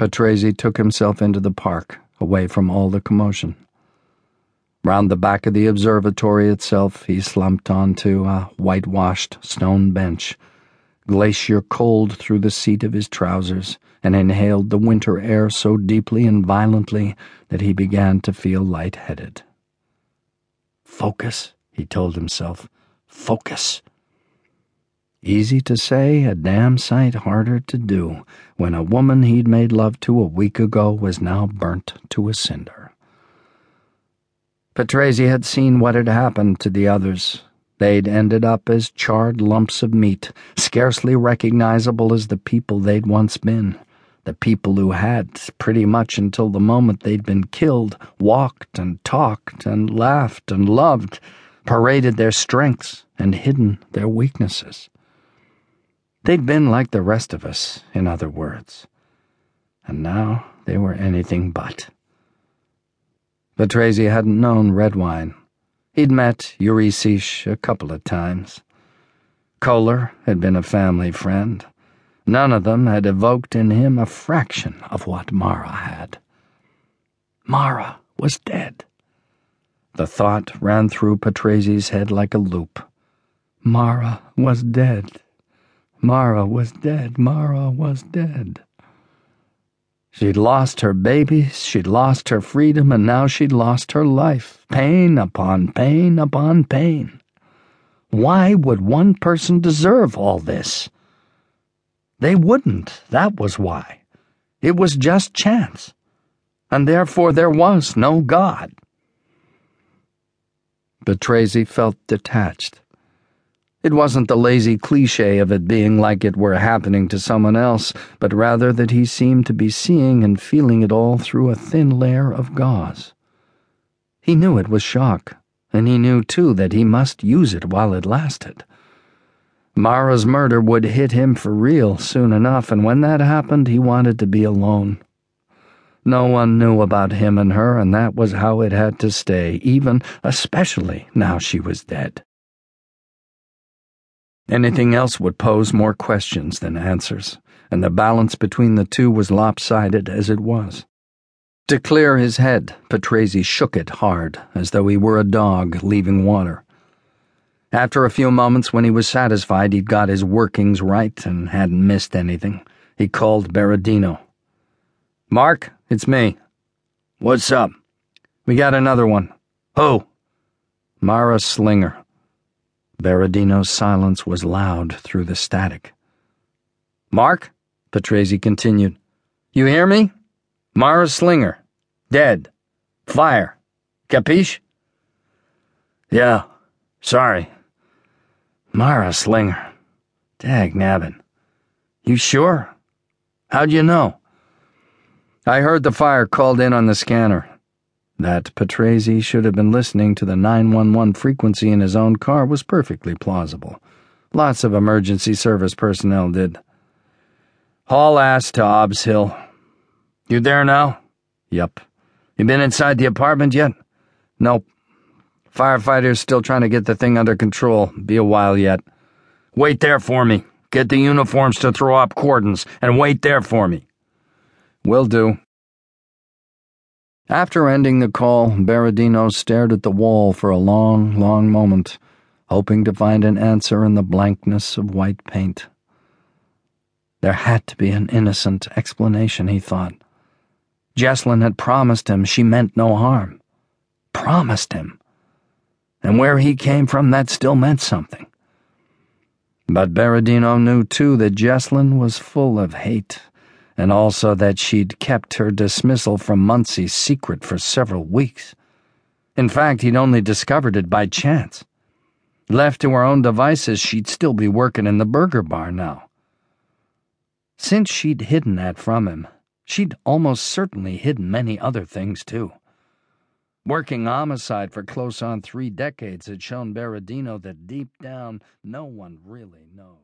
Patrese took himself into the park, away from all the commotion. Round the back of the observatory itself, he slumped onto a whitewashed stone bench, glacier cold through the seat of his trousers, and inhaled the winter air so deeply and violently that he began to feel light-headed. Focus, he told himself. Focus. Easy to say, a damn sight harder to do when a woman he'd made love to a week ago was now burnt to a cinder. Patrese had seen what had happened to the others. They'd ended up as charred lumps of meat, scarcely recognizable as the people they'd once been. The people who had, pretty much until the moment they'd been killed, walked and talked and laughed and loved, paraded their strengths and hidden their weaknesses. They'd been like the rest of us, in other words. And now they were anything but. Patrese hadn't known Redwine. He'd met Eurysich a couple of times. Kohler had been a family friend. None of them had evoked in him a fraction of what Mara had. Mara was dead. The thought ran through Patrese's head like a loop. Mara was dead. Mara was dead. Mara was dead. She'd lost her babies, she'd lost her freedom, and now she'd lost her life. Pain upon pain upon pain. Why would one person deserve all this? They wouldn't, that was why. It was just chance. And therefore there was no God. Patrese felt detached. It wasn't the lazy cliche of it being like it were happening to someone else, but rather that he seemed to be seeing and feeling it all through a thin layer of gauze. He knew it was shock, and he knew too that he must use it while it lasted. Mara's murder would hit him for real soon enough, and when that happened, he wanted to be alone. No one knew about him and her, and that was how it had to stay, even, especially, now she was dead. Anything else would pose more questions than answers, and the balance between the two was lopsided as it was. To clear his head, Patrese shook it hard, as though he were a dog leaving water. After a few moments, when he was satisfied he'd got his workings right and hadn't missed anything, he called Berardino. Mark, it's me. What's up? We got another one. Who? Mara Slinger. Berardino's silence was loud through the static. Mark, Patrese continued, you hear me? Mara Slinger. Dead. Fire. Capiche? Yeah. Sorry. Mara Slinger. Dag nabbin. You sure? How'd you know? I heard the fire called in on the scanner. That Patrese should have been listening to the 911 frequency in his own car was perfectly plausible. Lots of emergency service personnel did. Haul ass to Obbs Hill. You there now? Yup. You been inside the apartment yet? Nope. Firefighters still trying to get the thing under control. Be a while yet. Wait there for me. Get the uniforms to throw up cordons, and wait there for me. Will do. After ending the call, Berardino stared at the wall for a long, long moment, hoping to find an answer in the blankness of white paint. There had to be an innocent explanation, he thought. Jesslyn had promised him she meant no harm. Promised him. And where he came from, that still meant something. But Berardino knew, too, that Jesslyn was full of hate and also that she'd kept her dismissal from Muncie secret for several weeks. In fact, he'd only discovered it by chance. Left to her own devices, she'd still be working in the burger bar now. Since she'd hidden that from him, she'd almost certainly hidden many other things, too. Working homicide for close on three decades had shown Berardino that deep down, no one really knows.